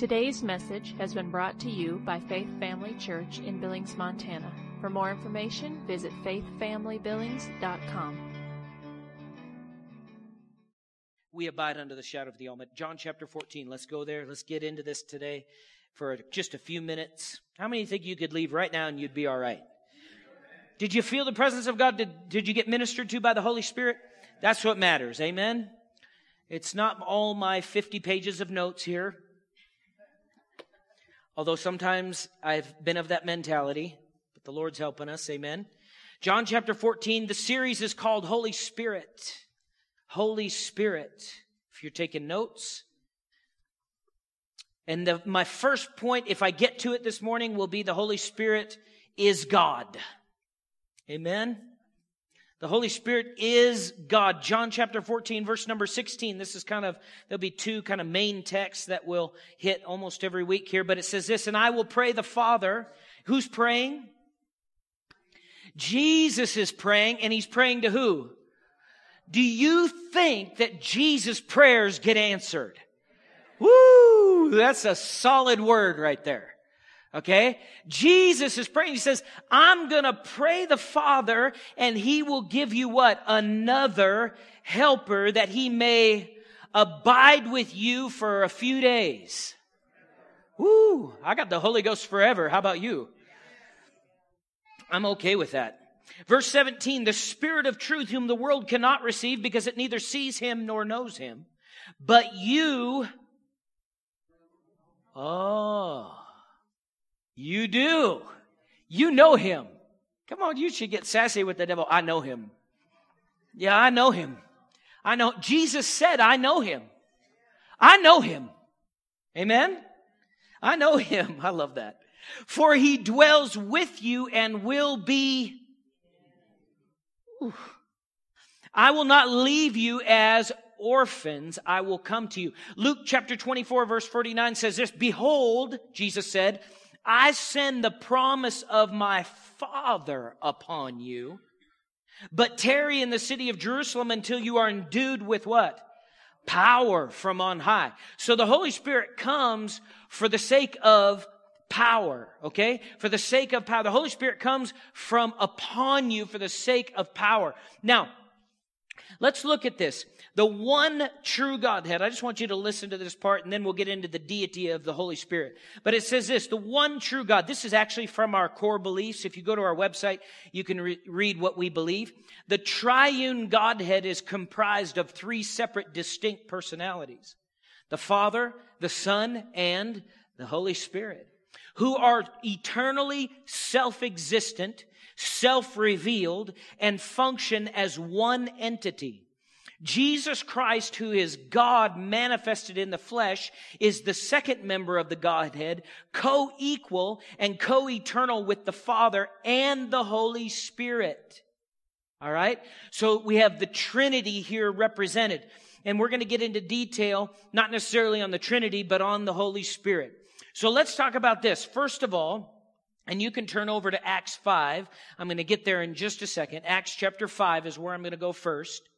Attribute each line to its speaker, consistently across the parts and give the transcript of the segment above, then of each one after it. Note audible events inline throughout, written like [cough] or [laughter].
Speaker 1: Today's message has been brought to you by Faith Family Church in Billings, Montana. For more information, visit faithfamilybillings.com.
Speaker 2: We abide under the shadow of the Almighty. John chapter 14. Let's go there. Let's get into this today for just a few minutes. How many think you could leave right now and you'd be all right? Did you feel the presence of God? Did, did you get ministered to by the Holy Spirit? That's what matters. Amen. It's not all my 50 pages of notes here. Although sometimes I've been of that mentality, but the Lord's helping us. Amen. John chapter 14, the series is called Holy Spirit. Holy Spirit. If you're taking notes. And the, my first point, if I get to it this morning, will be the Holy Spirit is God. Amen. The Holy Spirit is God. John chapter 14, verse number 16. This is kind of, there'll be two kind of main texts that will hit almost every week here, but it says this, and I will pray the Father. Who's praying? Jesus is praying, and he's praying to who? Do you think that Jesus' prayers get answered? Woo! That's a solid word right there. Okay? Jesus is praying. He says, I'm gonna pray the Father and He will give you what? Another helper that He may abide with you for a few days. Woo! I got the Holy Ghost forever. How about you? I'm okay with that. Verse 17, the Spirit of truth whom the world cannot receive because it neither sees Him nor knows Him. But you, oh, you do. You know him. Come on, you should get sassy with the devil. I know him. Yeah, I know him. I know. Jesus said, I know him. I know him. Amen? I know [laughs] him. I love that. For he dwells with you and will be. Ooh. I will not leave you as orphans. I will come to you. Luke chapter 24 verse 49 says this, Behold, Jesus said, I send the promise of my Father upon you. But tarry in the city of Jerusalem until you are endued with what? Power from on high. So the Holy Spirit comes for the sake of power, okay? For the sake of power. The Holy Spirit comes from upon you for the sake of power. Now, let's look at this the one true Godhead. I just want you to listen to this part and then we'll get into the deity of the Holy Spirit. But it says this, the one true God. This is actually from our core beliefs. If you go to our website, you can re- read what we believe. The triune Godhead is comprised of three separate distinct personalities. The Father, the Son, and the Holy Spirit, who are eternally self-existent, self-revealed, and function as one entity. Jesus Christ, who is God manifested in the flesh, is the second member of the Godhead, co-equal and co-eternal with the Father and the Holy Spirit. All right? So we have the Trinity here represented. And we're going to get into detail, not necessarily on the Trinity, but on the Holy Spirit. So let's talk about this. First of all, and you can turn over to Acts 5. I'm going to get there in just a second. Acts chapter 5 is where I'm going to go first.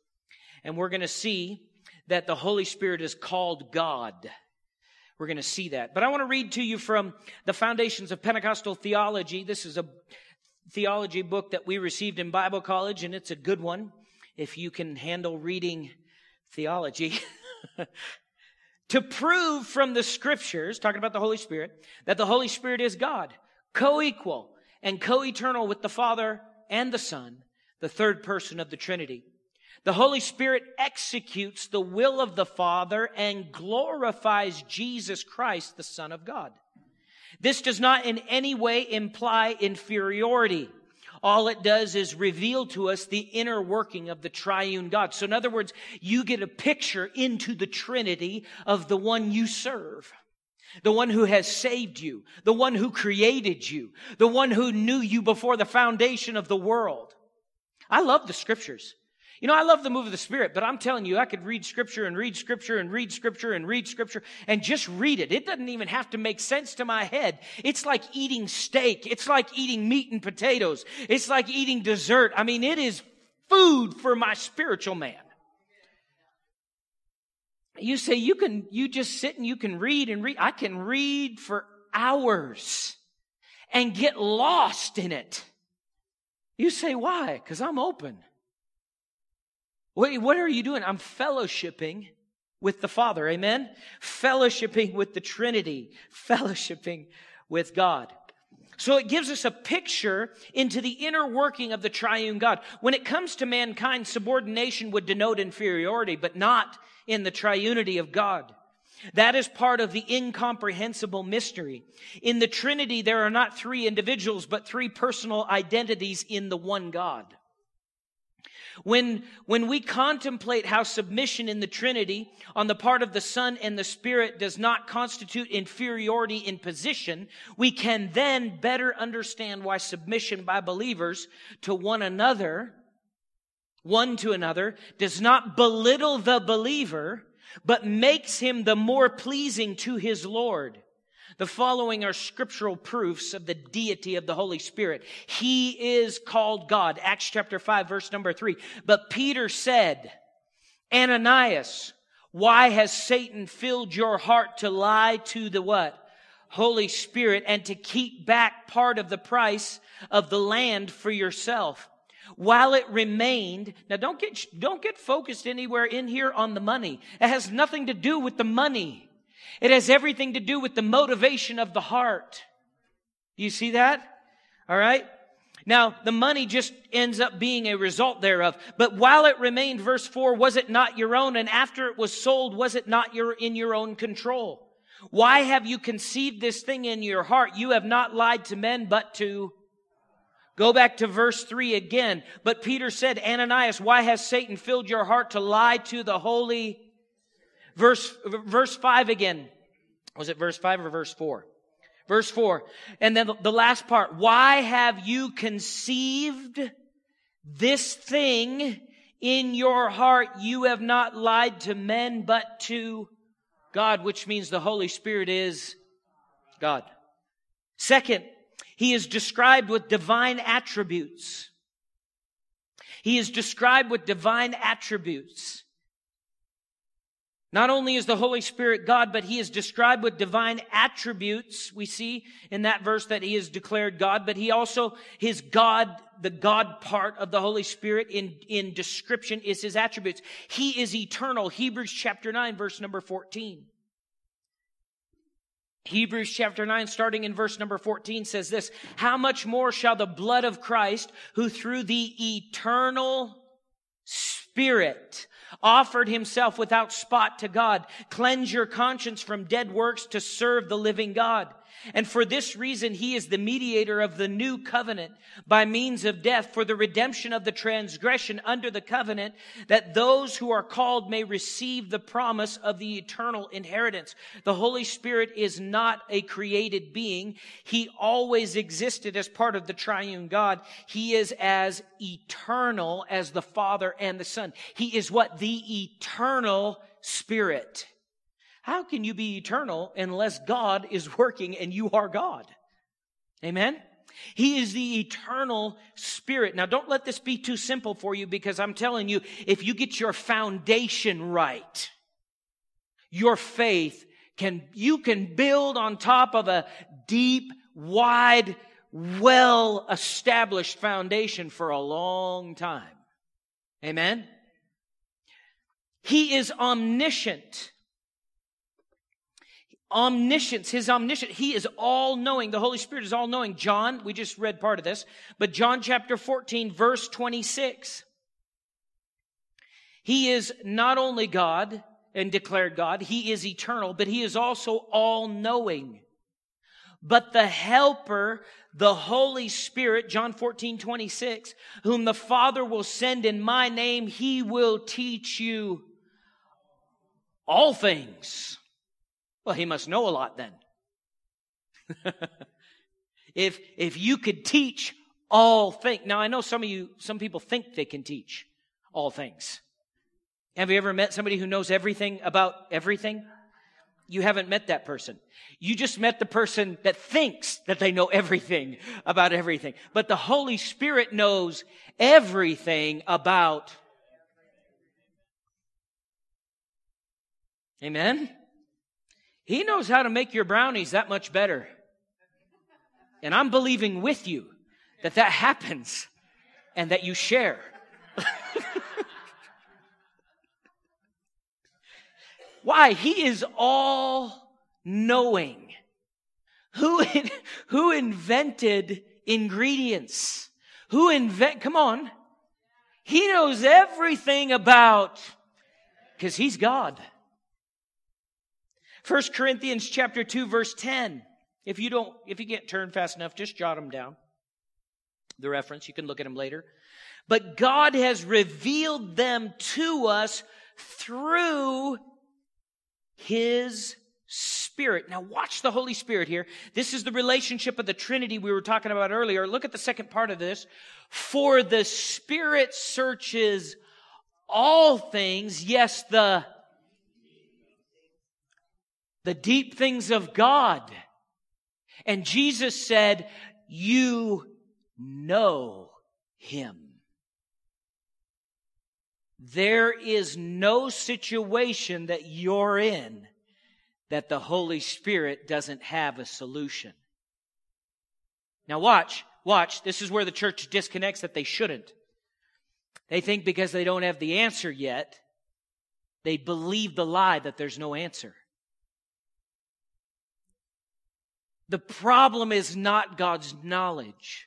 Speaker 2: And we're going to see that the Holy Spirit is called God. We're going to see that. But I want to read to you from the Foundations of Pentecostal Theology. This is a theology book that we received in Bible college, and it's a good one if you can handle reading theology. [laughs] to prove from the scriptures, talking about the Holy Spirit, that the Holy Spirit is God, co-equal and co-eternal with the Father and the Son, the third person of the Trinity. The Holy Spirit executes the will of the Father and glorifies Jesus Christ, the Son of God. This does not in any way imply inferiority. All it does is reveal to us the inner working of the triune God. So in other words, you get a picture into the Trinity of the one you serve. The one who has saved you. The one who created you. The one who knew you before the foundation of the world. I love the scriptures. You know, I love the move of the Spirit, but I'm telling you, I could read Scripture and read Scripture and read Scripture and read Scripture and just read it. It doesn't even have to make sense to my head. It's like eating steak. It's like eating meat and potatoes. It's like eating dessert. I mean, it is food for my spiritual man. You say you can, you just sit and you can read and read. I can read for hours and get lost in it. You say, why? Because I'm open. Wait, what are you doing? I'm fellowshipping with the Father. Amen? Fellowshipping with the Trinity. Fellowshipping with God. So it gives us a picture into the inner working of the triune God. When it comes to mankind, subordination would denote inferiority, but not in the triunity of God. That is part of the incomprehensible mystery. In the Trinity, there are not three individuals, but three personal identities in the one God. When, when we contemplate how submission in the Trinity on the part of the Son and the Spirit does not constitute inferiority in position, we can then better understand why submission by believers to one another, one to another, does not belittle the believer, but makes him the more pleasing to his Lord. The following are scriptural proofs of the deity of the Holy Spirit. He is called God. Acts chapter 5 verse number 3. But Peter said, Ananias, why has Satan filled your heart to lie to the what? Holy Spirit and to keep back part of the price of the land for yourself while it remained. Now don't get, don't get focused anywhere in here on the money. It has nothing to do with the money. It has everything to do with the motivation of the heart. You see that? All right. Now, the money just ends up being a result thereof. But while it remained, verse 4, was it not your own? And after it was sold, was it not your, in your own control? Why have you conceived this thing in your heart? You have not lied to men, but to Go back to verse 3 again. But Peter said, Ananias, why has Satan filled your heart to lie to the holy? Verse, verse 5 again. Was it verse 5 or verse 4? Verse 4. And then the last part. Why have you conceived this thing in your heart? You have not lied to men, but to God, which means the Holy Spirit is God. Second, he is described with divine attributes. He is described with divine attributes. Not only is the Holy Spirit God, but he is described with divine attributes. We see in that verse that he is declared God, but he also, his God, the God part of the Holy Spirit in, in description is his attributes. He is eternal. Hebrews chapter 9, verse number 14. Hebrews chapter 9, starting in verse number 14, says this How much more shall the blood of Christ, who through the eternal Spirit offered himself without spot to God, cleanse your conscience from dead works to serve the living God? And for this reason, he is the mediator of the new covenant by means of death for the redemption of the transgression under the covenant that those who are called may receive the promise of the eternal inheritance. The Holy Spirit is not a created being. He always existed as part of the triune God. He is as eternal as the Father and the Son. He is what? The eternal Spirit. How can you be eternal unless God is working and you are God? Amen? He is the eternal spirit. Now don't let this be too simple for you because I'm telling you, if you get your foundation right, your faith can, you can build on top of a deep, wide, well established foundation for a long time. Amen? He is omniscient omniscience, his omniscience. He is all knowing. The Holy Spirit is all knowing. John, we just read part of this, but John chapter 14, verse 26. He is not only God and declared God, he is eternal, but he is also all knowing. But the helper, the Holy Spirit, John 14, 26, whom the Father will send in my name, he will teach you all things well, he must know a lot then. [laughs] if, if you could teach all things. Now, I know some of you, some people think they can teach all things. Have you ever met somebody who knows everything about everything? You haven't met that person. You just met the person that thinks that they know everything about everything. But the Holy Spirit knows everything about Amen? He knows how to make your brownies that much better. And I'm believing with you that that happens and that you share. [laughs] Why? He is all knowing. Who, [laughs] who invented ingredients? Who invent, come on. He knows everything about, because he's God. 1 Corinthians chapter 2 verse 10. If you don't, if you can't turn fast enough, just jot them down. The reference, you can look at them later. But God has revealed them to us through His Spirit. Now watch the Holy Spirit here. This is the relationship of the Trinity we were talking about earlier. Look at the second part of this. For the Spirit searches all things, yes, the the deep things of God. And Jesus said, you know him. There is no situation that you're in that the Holy Spirit doesn't have a solution. Now watch, watch. This is where the church disconnects that they shouldn't. They think because they don't have the answer yet, they believe the lie that there's no answer. The problem is not God's knowledge.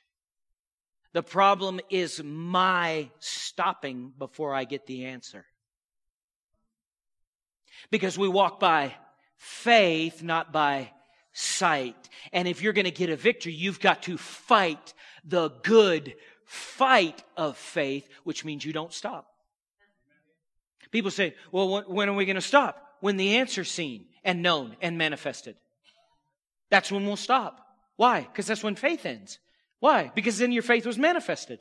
Speaker 2: The problem is my stopping before I get the answer. Because we walk by faith, not by sight. And if you're going to get a victory, you've got to fight the good fight of faith, which means you don't stop. People say, well, when are we going to stop? When the answer's seen and known and manifested. That's when we'll stop. Why? Because that's when faith ends. Why? Because then your faith was manifested.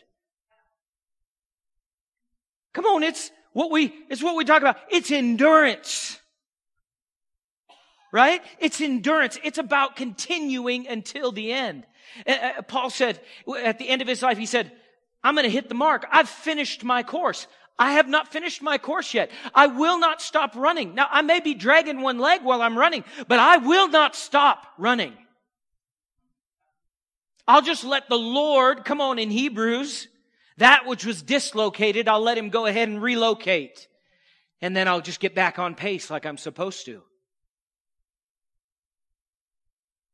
Speaker 2: Come on, it's what we, it's what we talk about. It's endurance. Right? It's endurance. It's about continuing until the end. Uh, Paul said at the end of his life, he said, I'm going to hit the mark. I've finished my course. I have not finished my course yet. I will not stop running. Now, I may be dragging one leg while I'm running, but I will not stop running. I'll just let the Lord, come on in Hebrews, that which was dislocated, I'll let him go ahead and relocate. And then I'll just get back on pace like I'm supposed to.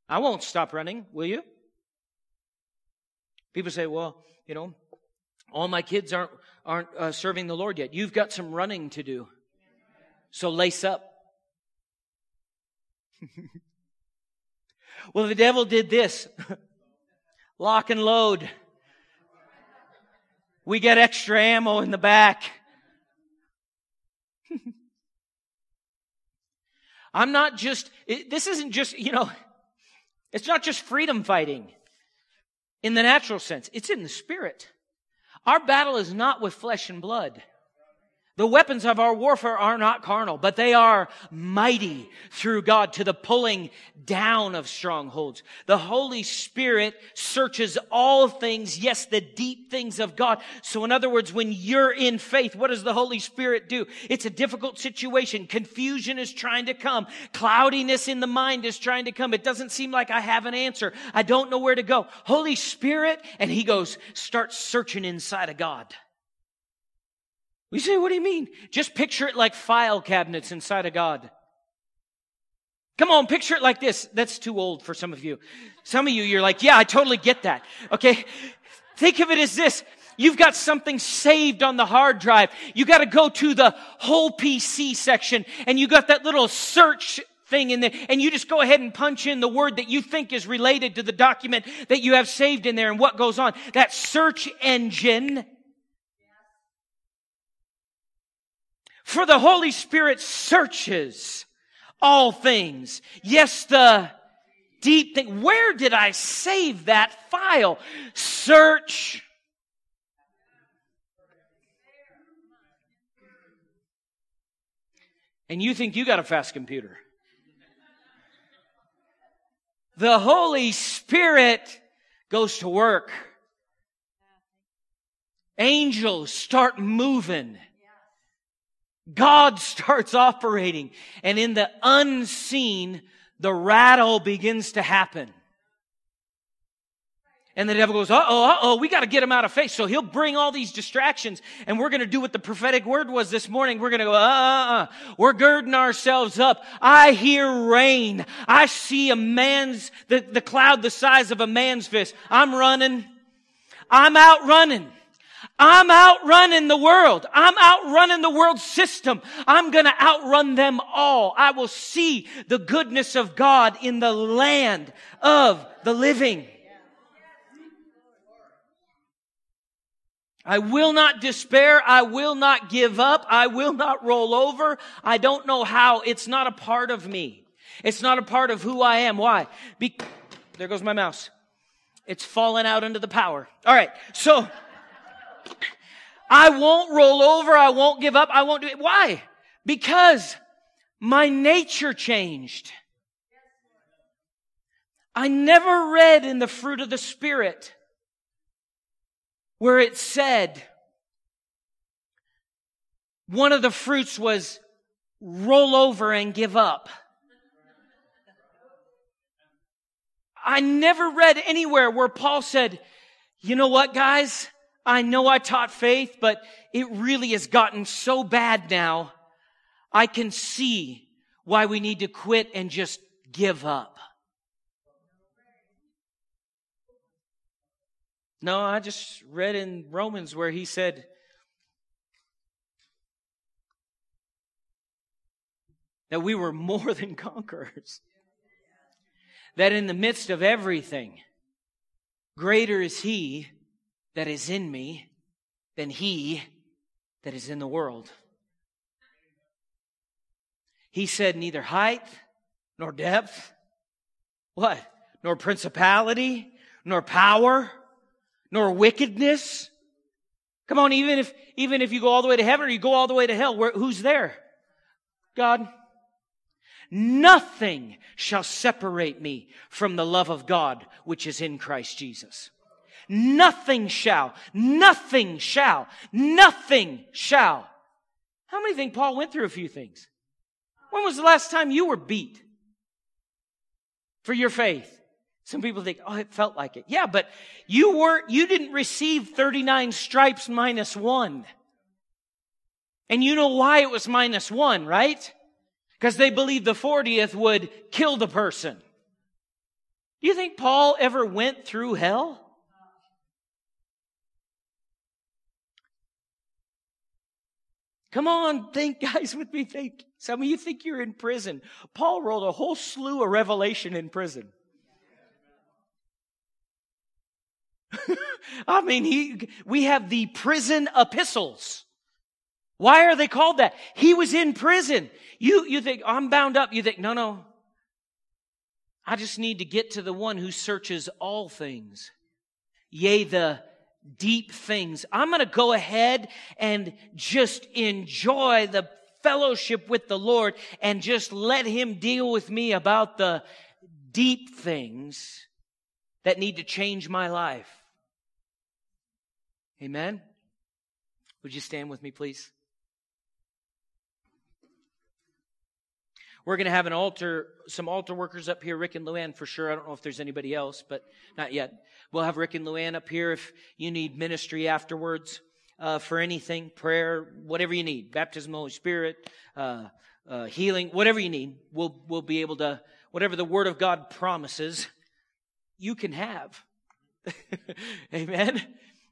Speaker 2: I won't stop running, will you? People say, well, you know, all my kids aren't aren't uh, serving the Lord yet. You've got some running to do. So lace up. [laughs] well, the devil did this. [laughs] Lock and load. We get extra ammo in the back. [laughs] I'm not just, it, this isn't just, you know, it's not just freedom fighting in the natural sense. It's in the spirit. Our battle is not with flesh and blood. The weapons of our warfare are not carnal, but they are mighty through God to the pulling down of strongholds. The Holy Spirit searches all things, yes, the deep things of God. So in other words, when you're in faith, what does the Holy Spirit do? It's a difficult situation. Confusion is trying to come. Cloudiness in the mind is trying to come. It doesn't seem like I have an answer. I don't know where to go. Holy Spirit, and He goes, start searching inside of God. We say, what do you mean? Just picture it like file cabinets inside of God. Come on, picture it like this. That's too old for some of you. Some of you, you're like, yeah, I totally get that. Okay. Think of it as this. You've got something saved on the hard drive. You got to go to the whole PC section and you got that little search thing in there and you just go ahead and punch in the word that you think is related to the document that you have saved in there and what goes on. That search engine For the Holy Spirit searches all things. Yes, the deep thing. Where did I save that file? Search. And you think you got a fast computer. The Holy Spirit goes to work. Angels start moving God starts operating. And in the unseen, the rattle begins to happen. And the devil goes, uh oh, uh oh, we got to get him out of faith. So he'll bring all these distractions and we're going to do what the prophetic word was this morning. We're going to go, uh, uh, uh. We're girding ourselves up. I hear rain. I see a man's, the, the cloud the size of a man's fist. I'm running. I'm out running. I'm outrunning the world. I'm outrunning the world system. I'm going to outrun them all. I will see the goodness of God in the land of the living. I will not despair. I will not give up. I will not roll over. I don't know how. It's not a part of me. It's not a part of who I am. Why? Be- there goes my mouse. It's fallen out under the power. All right. So I won't roll over. I won't give up. I won't do it. Why? Because my nature changed. I never read in the fruit of the Spirit where it said one of the fruits was roll over and give up. I never read anywhere where Paul said, you know what, guys? I know I taught faith, but it really has gotten so bad now. I can see why we need to quit and just give up. No, I just read in Romans where he said, that we were more [laughs] than conquerors. That in the midst of everything, greater is he that is in me than he that is in the world. He said, neither height nor depth, what? Nor principality, nor power, nor wickedness. Come on, even if, even if you go all the way to heaven or you go all the way to hell, where, who's there? God. Nothing shall separate me from the love of God which is in Christ Jesus. Nothing shall, nothing shall, nothing shall. How many think Paul went through a few things? When was the last time you were beat for your faith? Some people think, oh, it felt like it. Yeah, but you weren't, you didn't receive 39 stripes minus one. And you know why it was minus one, right? Because they believed the 40th would kill the person. Do you think Paul ever went through hell? Come on, think, [laughs] guys, with me. Think. Some of you think you're in prison. Paul wrote a whole slew of revelation in prison. [laughs] I mean, he, we have the prison epistles. Why are they called that? He was in prison. You, you think, I'm bound up. You think, no, no. I just need to get to the one who searches all things. Yea, the deep things. I'm going to go ahead and just enjoy the fellowship with the Lord and just let Him deal with me about the deep things that need to change my life. Amen? Would you stand with me, please? We're going to have an altar, some altar workers up here, Rick and Luann for sure. I don't know if there's anybody else, but not yet. We'll have Rick and Luann up here if you need ministry afterwards uh, for anything, prayer, whatever you need, baptism, Holy Spirit, uh, uh, healing, whatever you need. We'll we'll be able to whatever the Word of God promises, you can have. [laughs] Amen.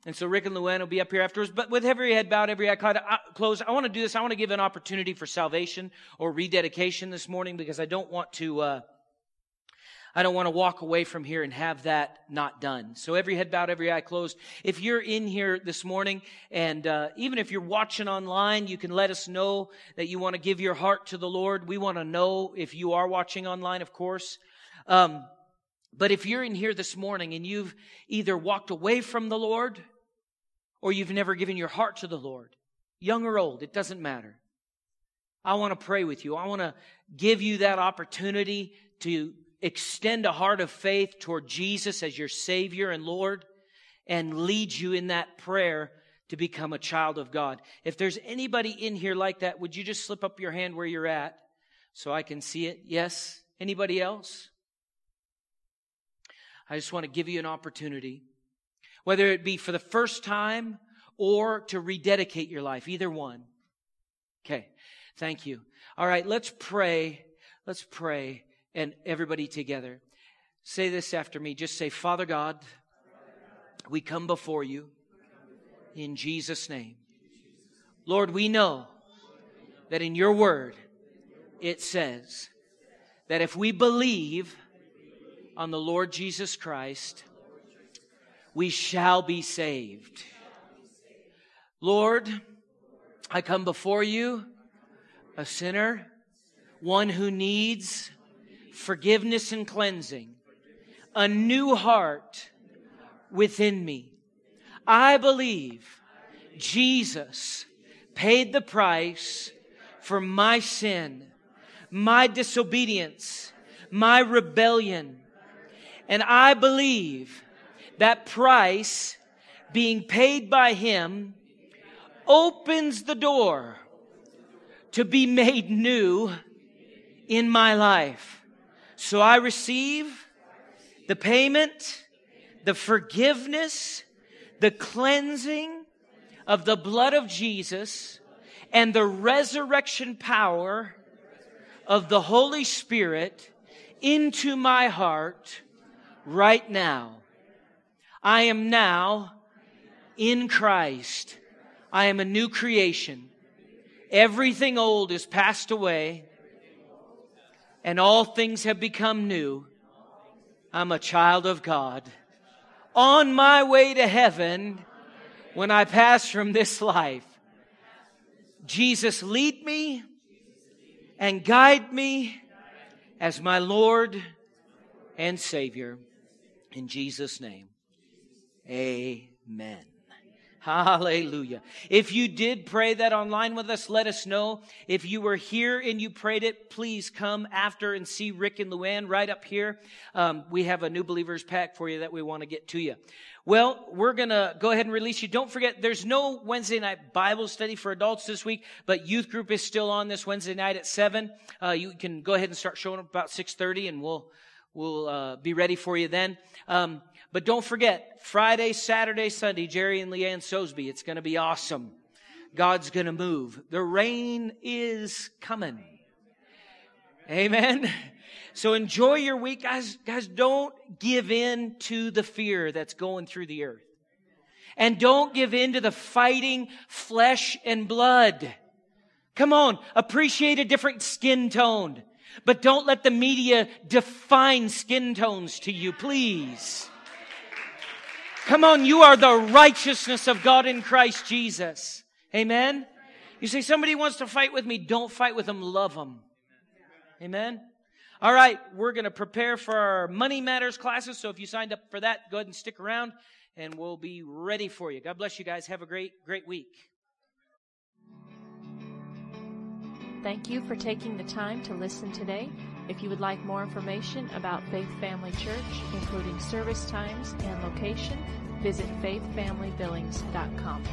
Speaker 2: And so Rick and Luann will be up here afterwards. But with every head bowed, every eye uh, closed, I want to do this. I want to give an opportunity for salvation or rededication this morning because I don't want to. Uh, I don't want to walk away from here and have that not done. So every head bowed, every eye closed. If you're in here this morning, and uh, even if you're watching online, you can let us know that you want to give your heart to the Lord. We want to know if you are watching online, of course. Um, but if you're in here this morning and you've either walked away from the Lord or you've never given your heart to the Lord, young or old, it doesn't matter. I want to pray with you. I want to give you that opportunity to extend a heart of faith toward Jesus as your Savior and Lord and lead you in that prayer to become a child of God. If there's anybody in here like that, would you just slip up your hand where you're at so I can see it? Yes? Anybody else? I just want to give you an opportunity, whether it be for the first time or to rededicate your life, either one. Okay. Thank you. All right. Let's pray. Let's pray and everybody together. Say this after me. Just say, Father God, we come before you in Jesus' name. Lord, we know that in your word it says that if we believe on the Lord Jesus Christ, we shall be saved. Lord, I come before you, a sinner, one who needs forgiveness and cleansing, a new heart within me. I believe Jesus paid the price for my sin, my disobedience, my rebellion. And I believe that price being paid by him opens the door to be made new in my life. So I receive the payment, the forgiveness, the cleansing of the blood of Jesus and the resurrection power of the Holy Spirit into my heart right now. I am now in Christ. I am a new creation. Everything old is passed away and all things have become new. I'm a child of God on my way to heaven when I pass from this life. Jesus, lead me and guide me as my Lord and Savior. In Jesus' name, amen. Hallelujah. If you did pray that online with us, let us know. If you were here and you prayed it, please come after and see Rick and Luann right up here. Um, we have a new believers pack for you that we want to get to you. Well, we're going to go ahead and release you. Don't forget, there's no Wednesday night Bible study for adults this week, but youth group is still on this Wednesday night at 7. Uh, you can go ahead and start showing up about 6.30 and we'll, we'll uh, be ready for you then. Um, but don't forget, Friday, Saturday, Sunday, Jerry and Leanne Sosby. It's going to be awesome. God's going to move. The rain is coming. Amen. So enjoy your week. Guys, guys, don't give in to the fear that's going through the earth. And don't give in to the fighting flesh and blood. Come on, appreciate a different skin tone. But don't let the media define skin tones to you, please. Come on, you are the righteousness of God in Christ Jesus. Amen. You say somebody wants to fight with me, don't fight with them, love them. Amen. All right, we're going to prepare for our money matters classes. So if you signed up for that, go ahead and stick around and we'll be ready for you. God bless you guys. Have a great, great week.
Speaker 1: Thank you for taking the time to listen today. If you would like more information about Faith Family Church, including service times and location, visit faithfamilybillings.com.